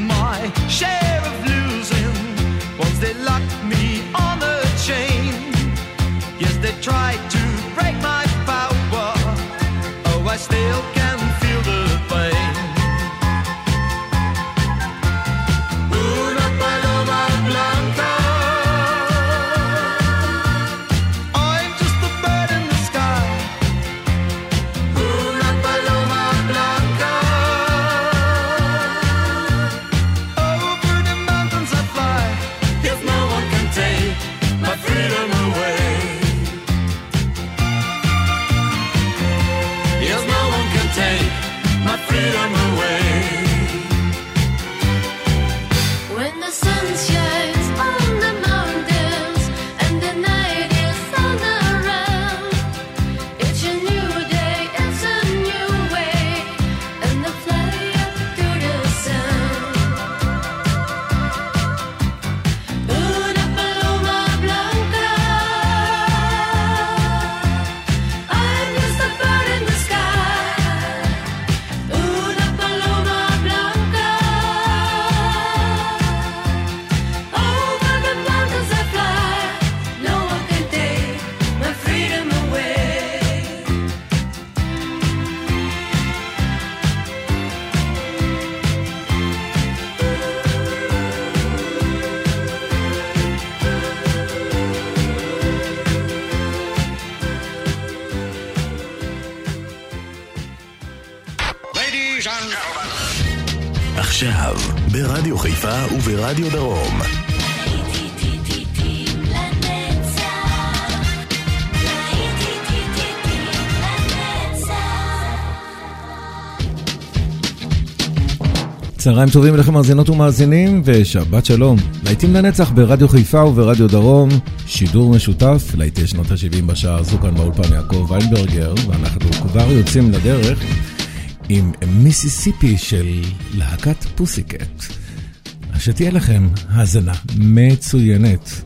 my share of losing. Once they locked me on the chain. Yes, they tried to. Gentlemen. עכשיו, ברדיו חיפה וברדיו דרום. צהריים טובים לכם מאזינות ומאזינים, ושבת שלום. להיטים לנצח ברדיו חיפה וברדיו דרום, שידור משותף, להיטי שנות ה-70 בשעה הזו כאן באולפן יעקב ויינברגר, ואנחנו כבר יוצאים לדרך עם מיסיסיפי של להקת פוסיקט. אז שתהיה לכם האזנה מצוינת.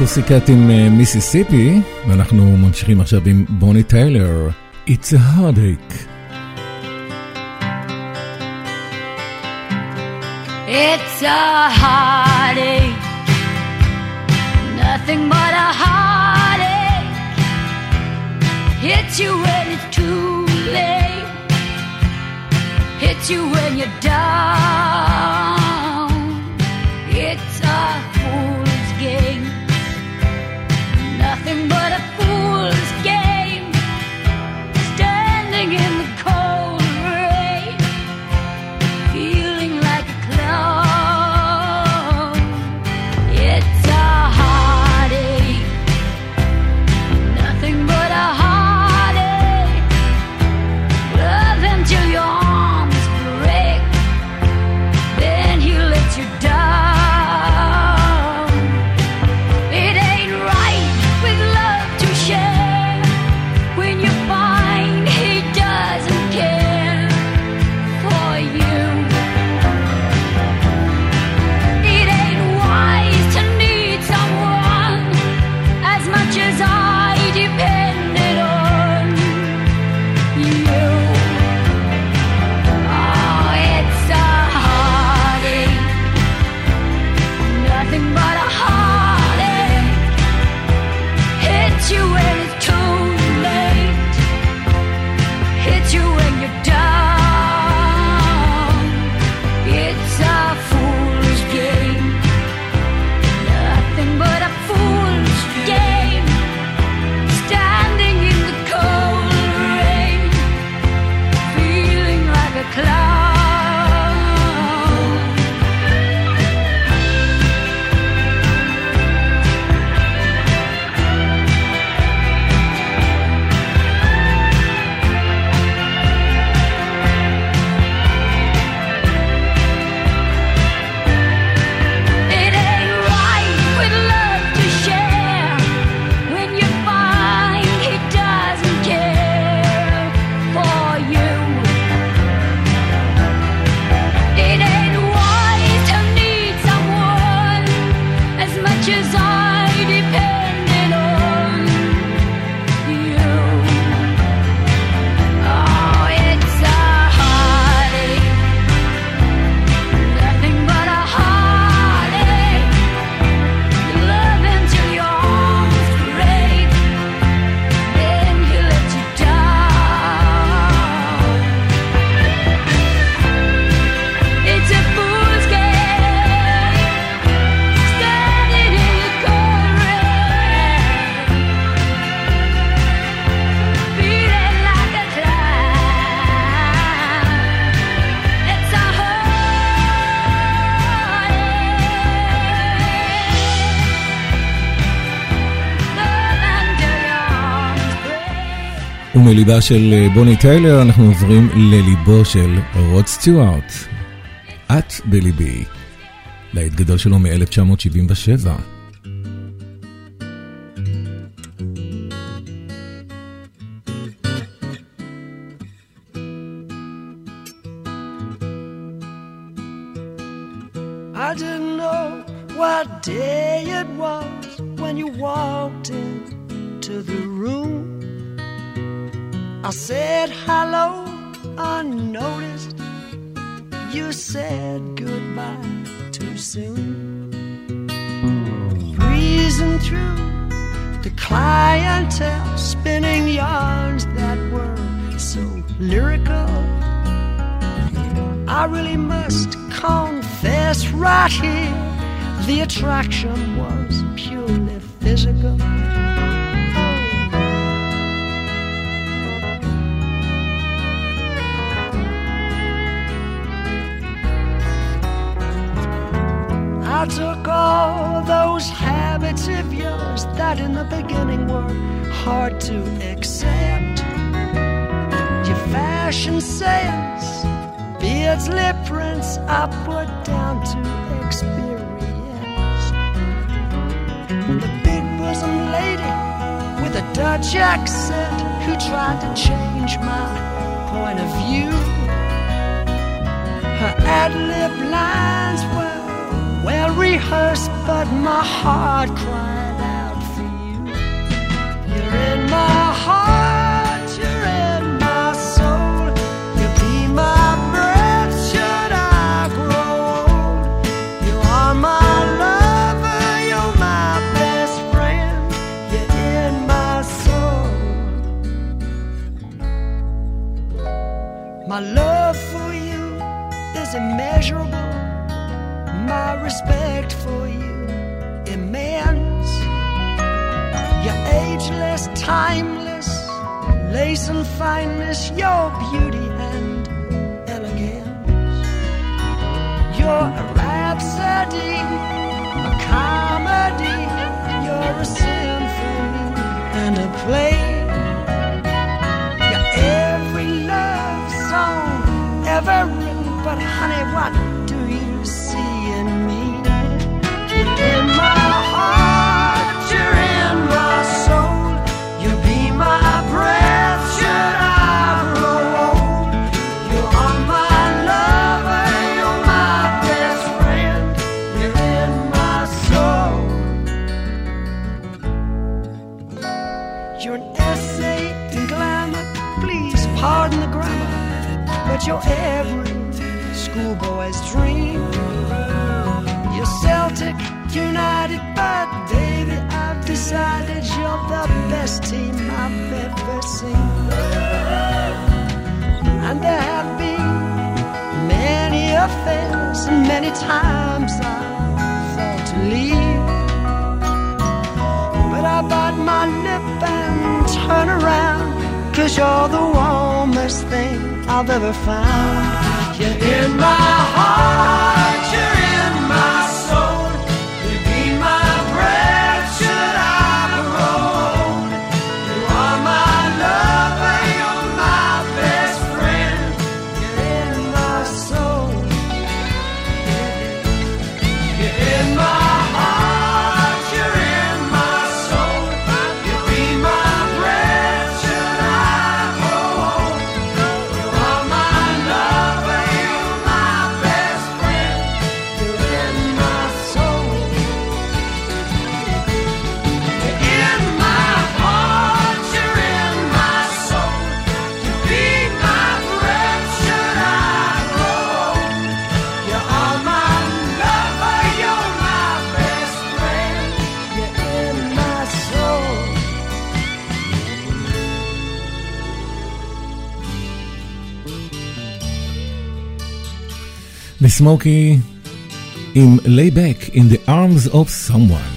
הפוסיקט עם מיסיסיפי, ואנחנו ממשיכים עכשיו עם בוני טיילר, It's a heartache. It's a heartache, nothing but a heartache. Hits you when it's too late, hits you when you're done. ומליבה של אה, בוני טיילר אנחנו עוברים לליבו של רוד סטיוארט. את בליבי, להיט גדול שלו מ-1977. action. first, but my heart cried out for you. You're in my heart. timeless lace and fineness, your beauty and elegance. You're a rhapsody, a comedy, you're a symphony and a play. You're every love song ever written, but honey, what your every schoolboy's dream. You're Celtic United, but baby, I've decided you're the best team I've ever seen. And there have been many affairs, and many times I've thought to leave. But I bite my lip and turn around, cause you're the warmest thing I've ever found. You're in my heart, סמוקי עם lay back in the arms of someone.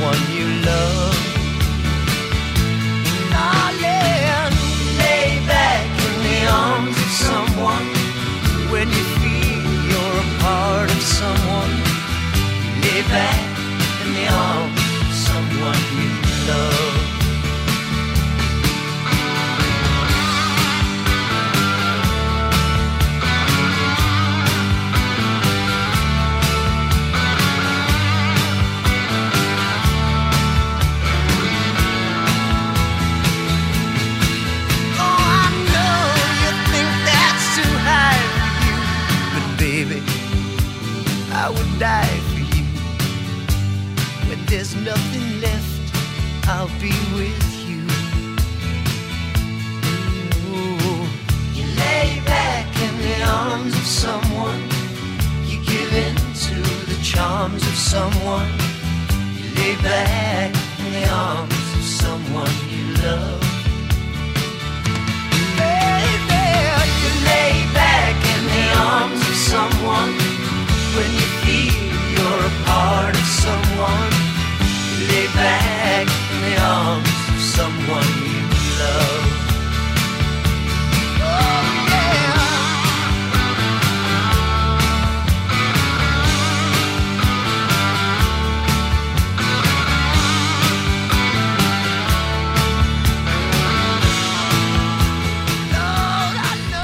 One. you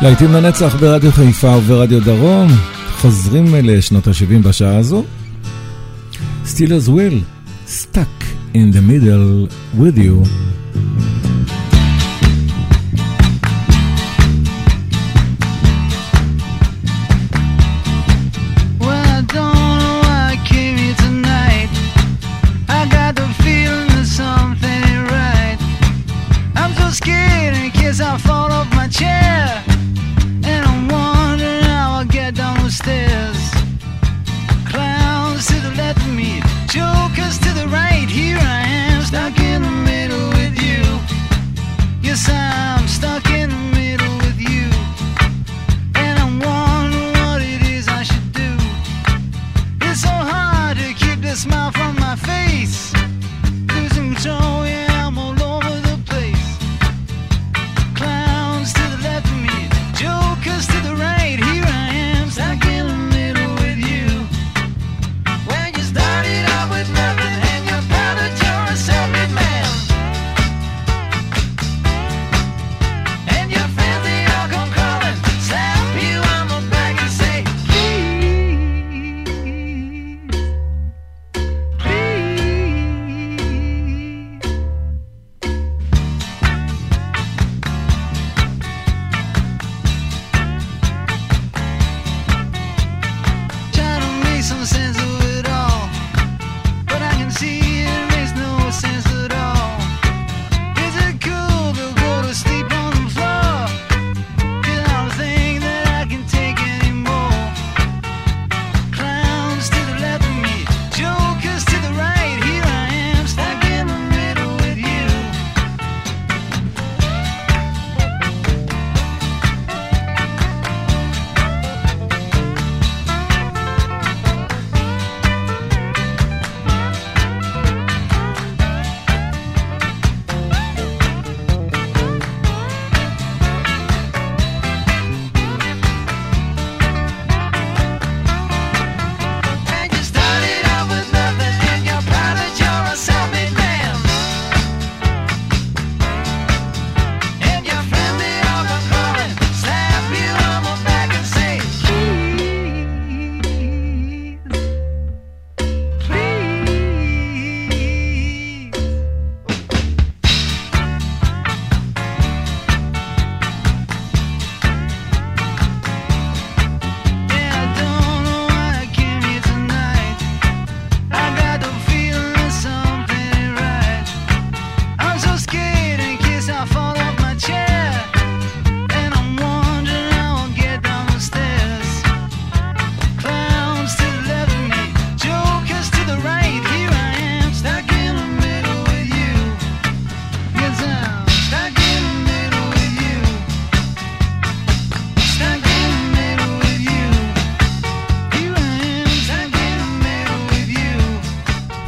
להיטים לנצח ברדיו חיפה וברדיו דרום, חוזרים לשנות ה-70 בשעה הזו. Steelers will, stuck in the middle with you.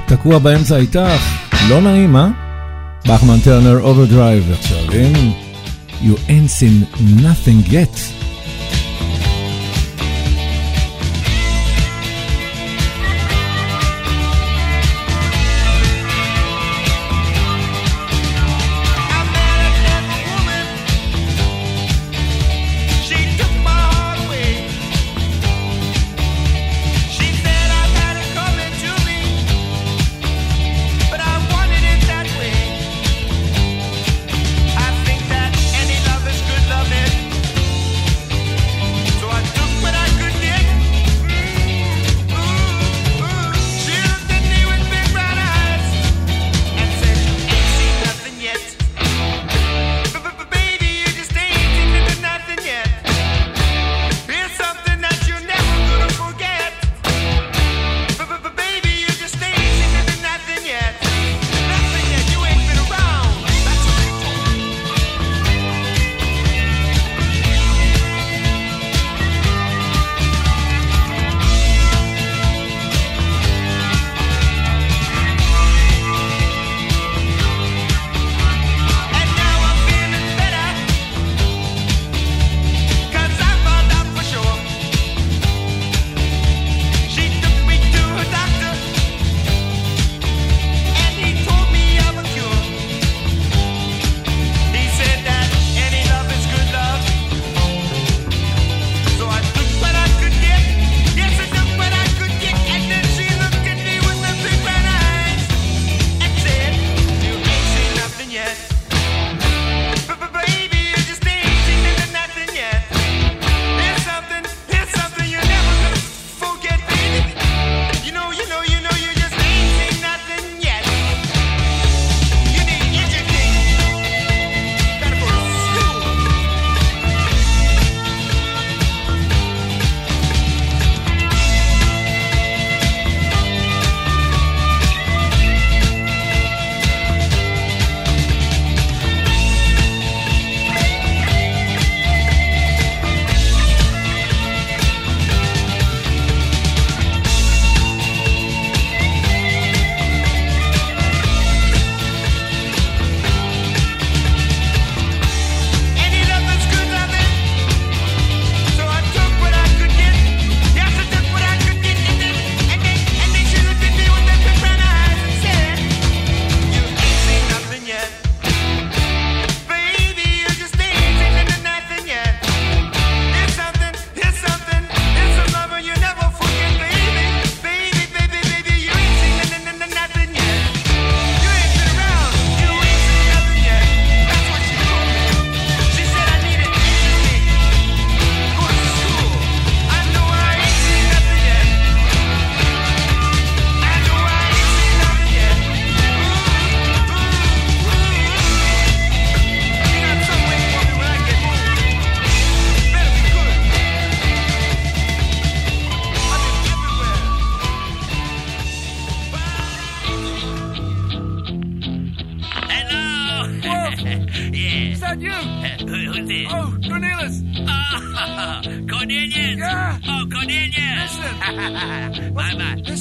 תקוע באמצע איתך, לא נעים, אה? בחמן טרנר אוברדרייב עכשיו, אם... You ain't seen nothing yet.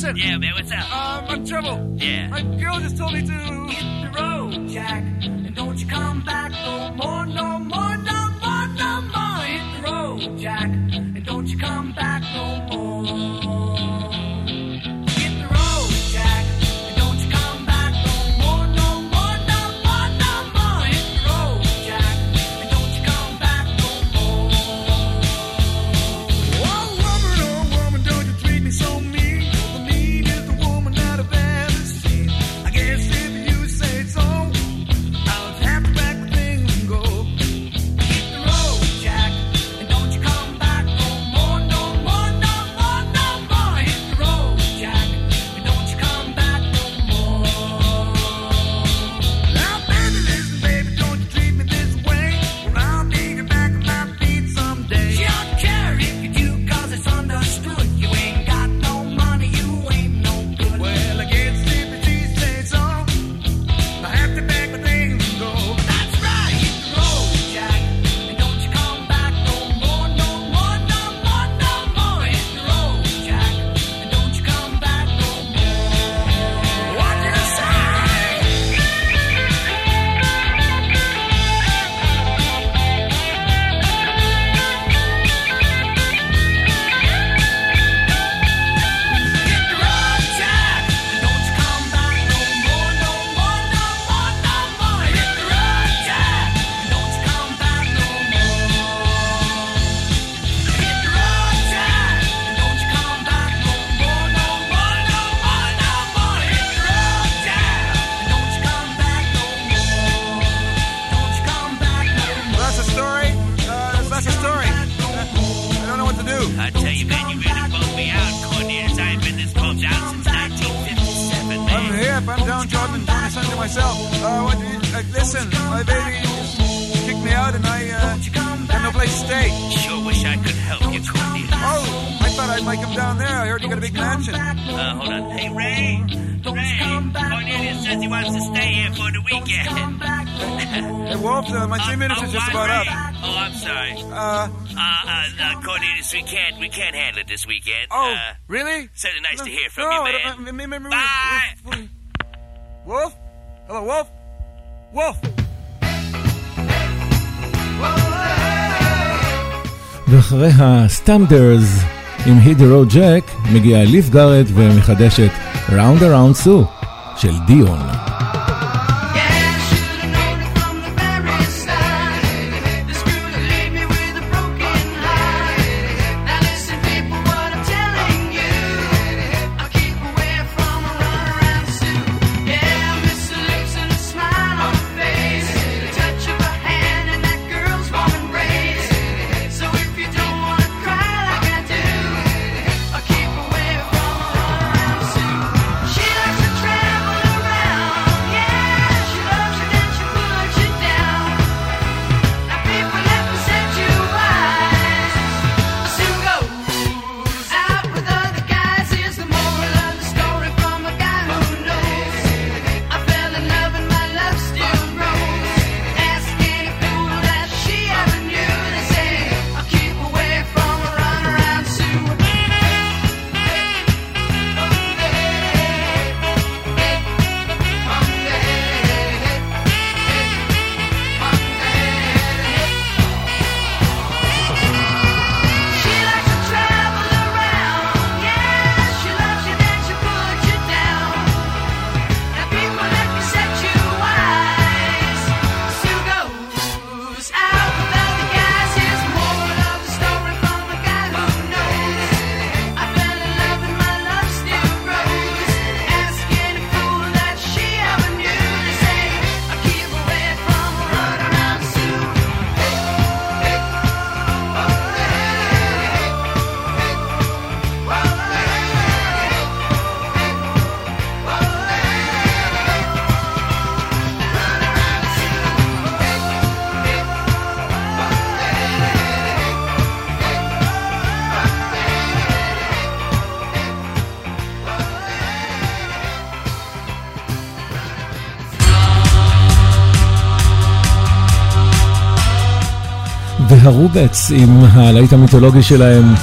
Yeah, man, what's up? Um, I'm trouble. Yeah. My girl just told me to. Thunders עם hit the road jack מגיעה ליף גארד ומחדשת Round around Sue של דיון. הרובץ עם הלהיט המיתולוגי שלהם,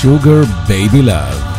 Sugar Baby Love.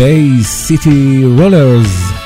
Bay City Rollers.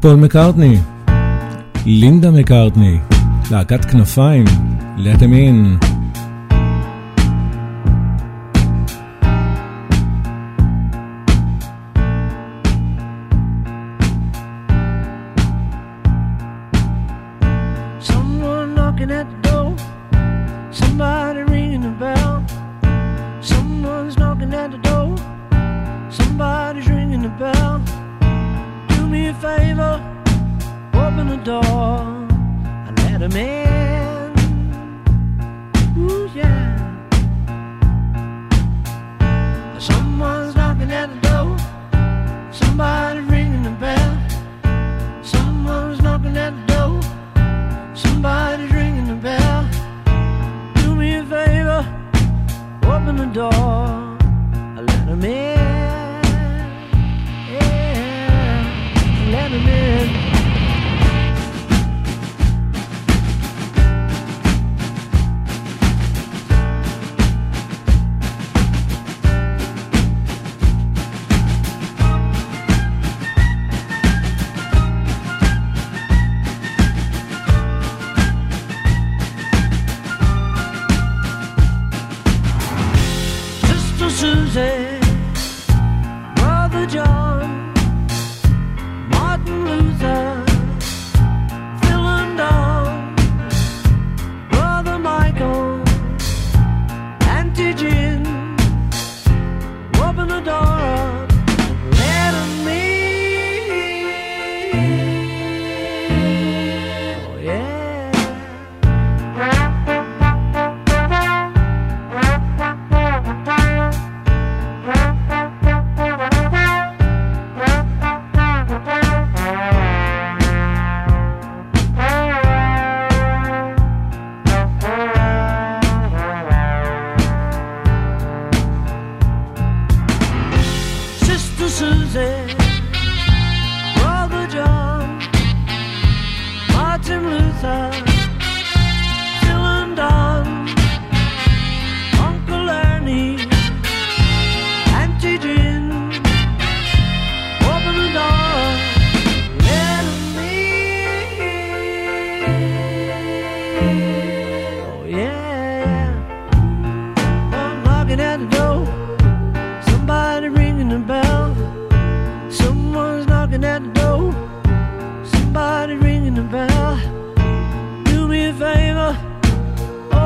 פול מקארטני, לינדה מקארטני, להקת כנפיים, let them in.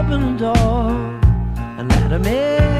open door and let him in.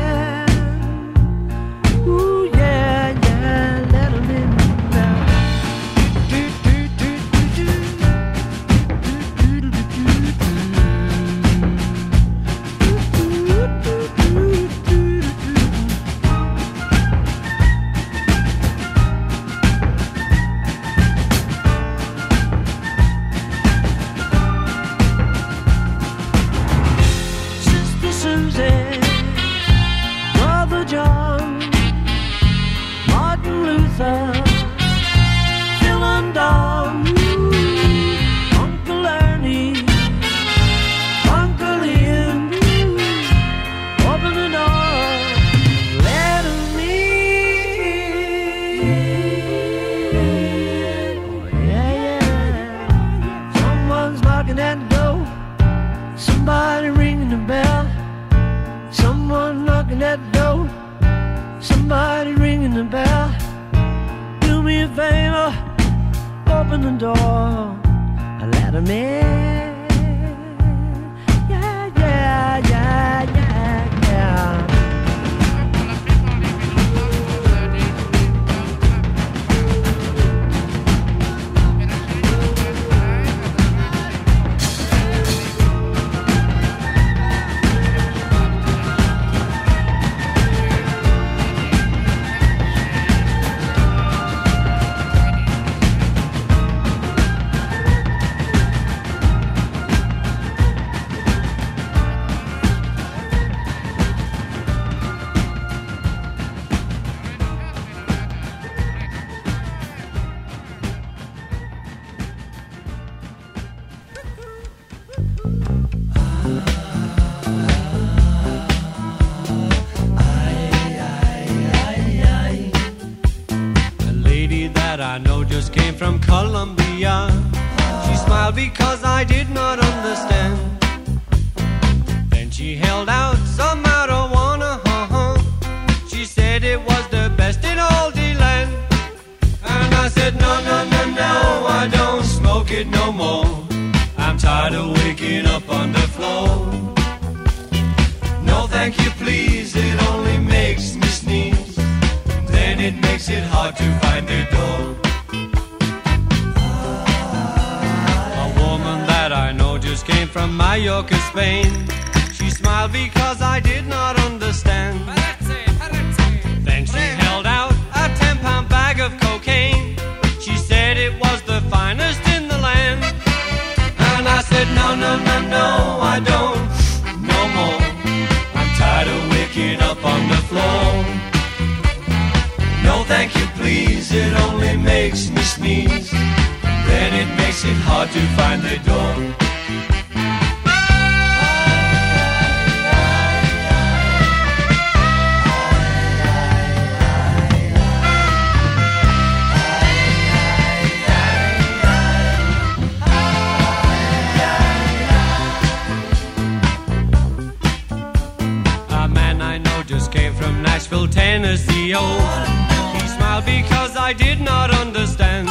He smiled because I did not understand.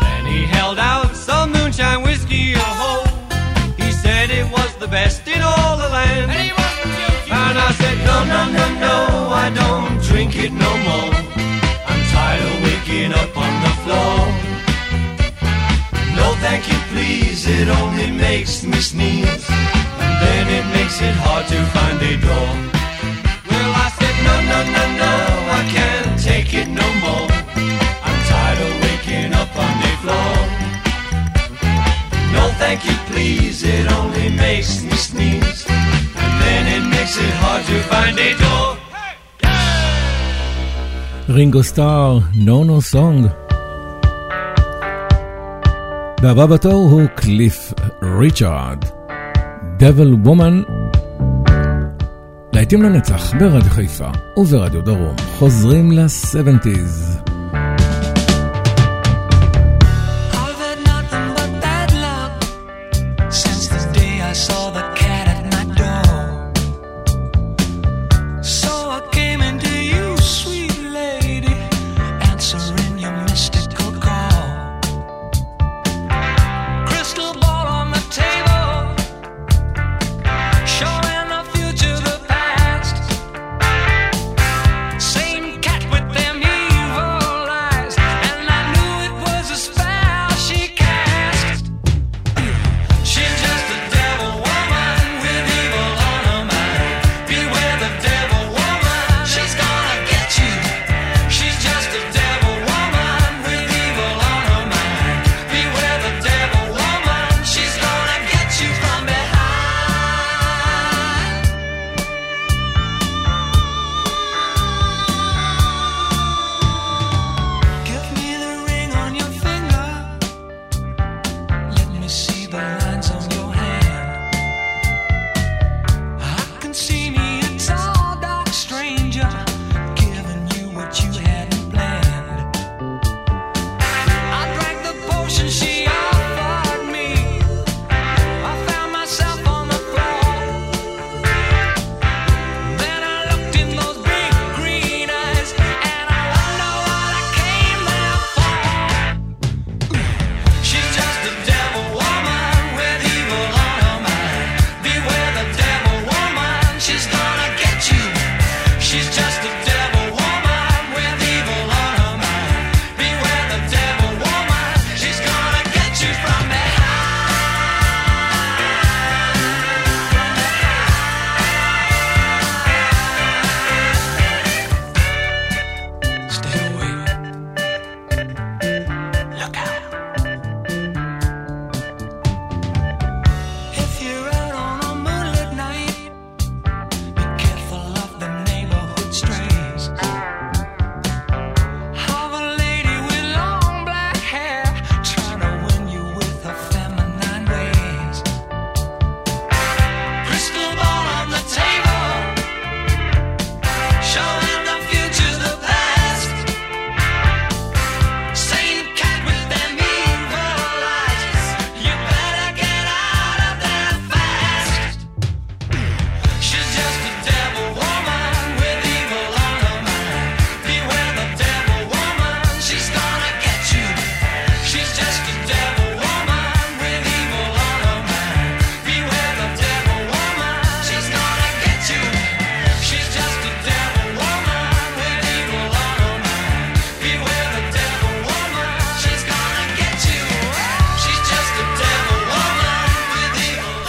Then he held out some moonshine whiskey. Oh, he said it was the best in all the land. And I said, No, no, no, no, I don't drink it no more. I'm tired of waking up on the floor. No, thank you, please. It only makes me sneeze. And then it makes it hard to find a door Well, I said, no, no, no, no, I can't take it no more. I'm tired of waking up on the floor. No, thank you, please. It only makes me sneeze. And then it makes it hard to find a door. רינגו סטאר, נו נו סונג. והבא בתור הוא קליף ריצ'ארד. דבל וומן. להיטים לנצח ברדיו חיפה וברדיו דרום. חוזרים ל-70's.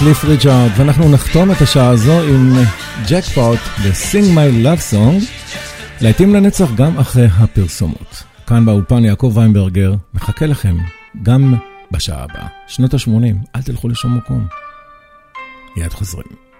קליף ריצ'ארד, ואנחנו נחתום את השעה הזו עם ג'ק פוט ו-Sing My Love Song, להיטים לנצח גם אחרי הפרסומות. כאן באולפן יעקב ויינברגר, מחכה לכם גם בשעה הבאה. שנות ה-80, אל תלכו לשום מקום. מיד חוזרים.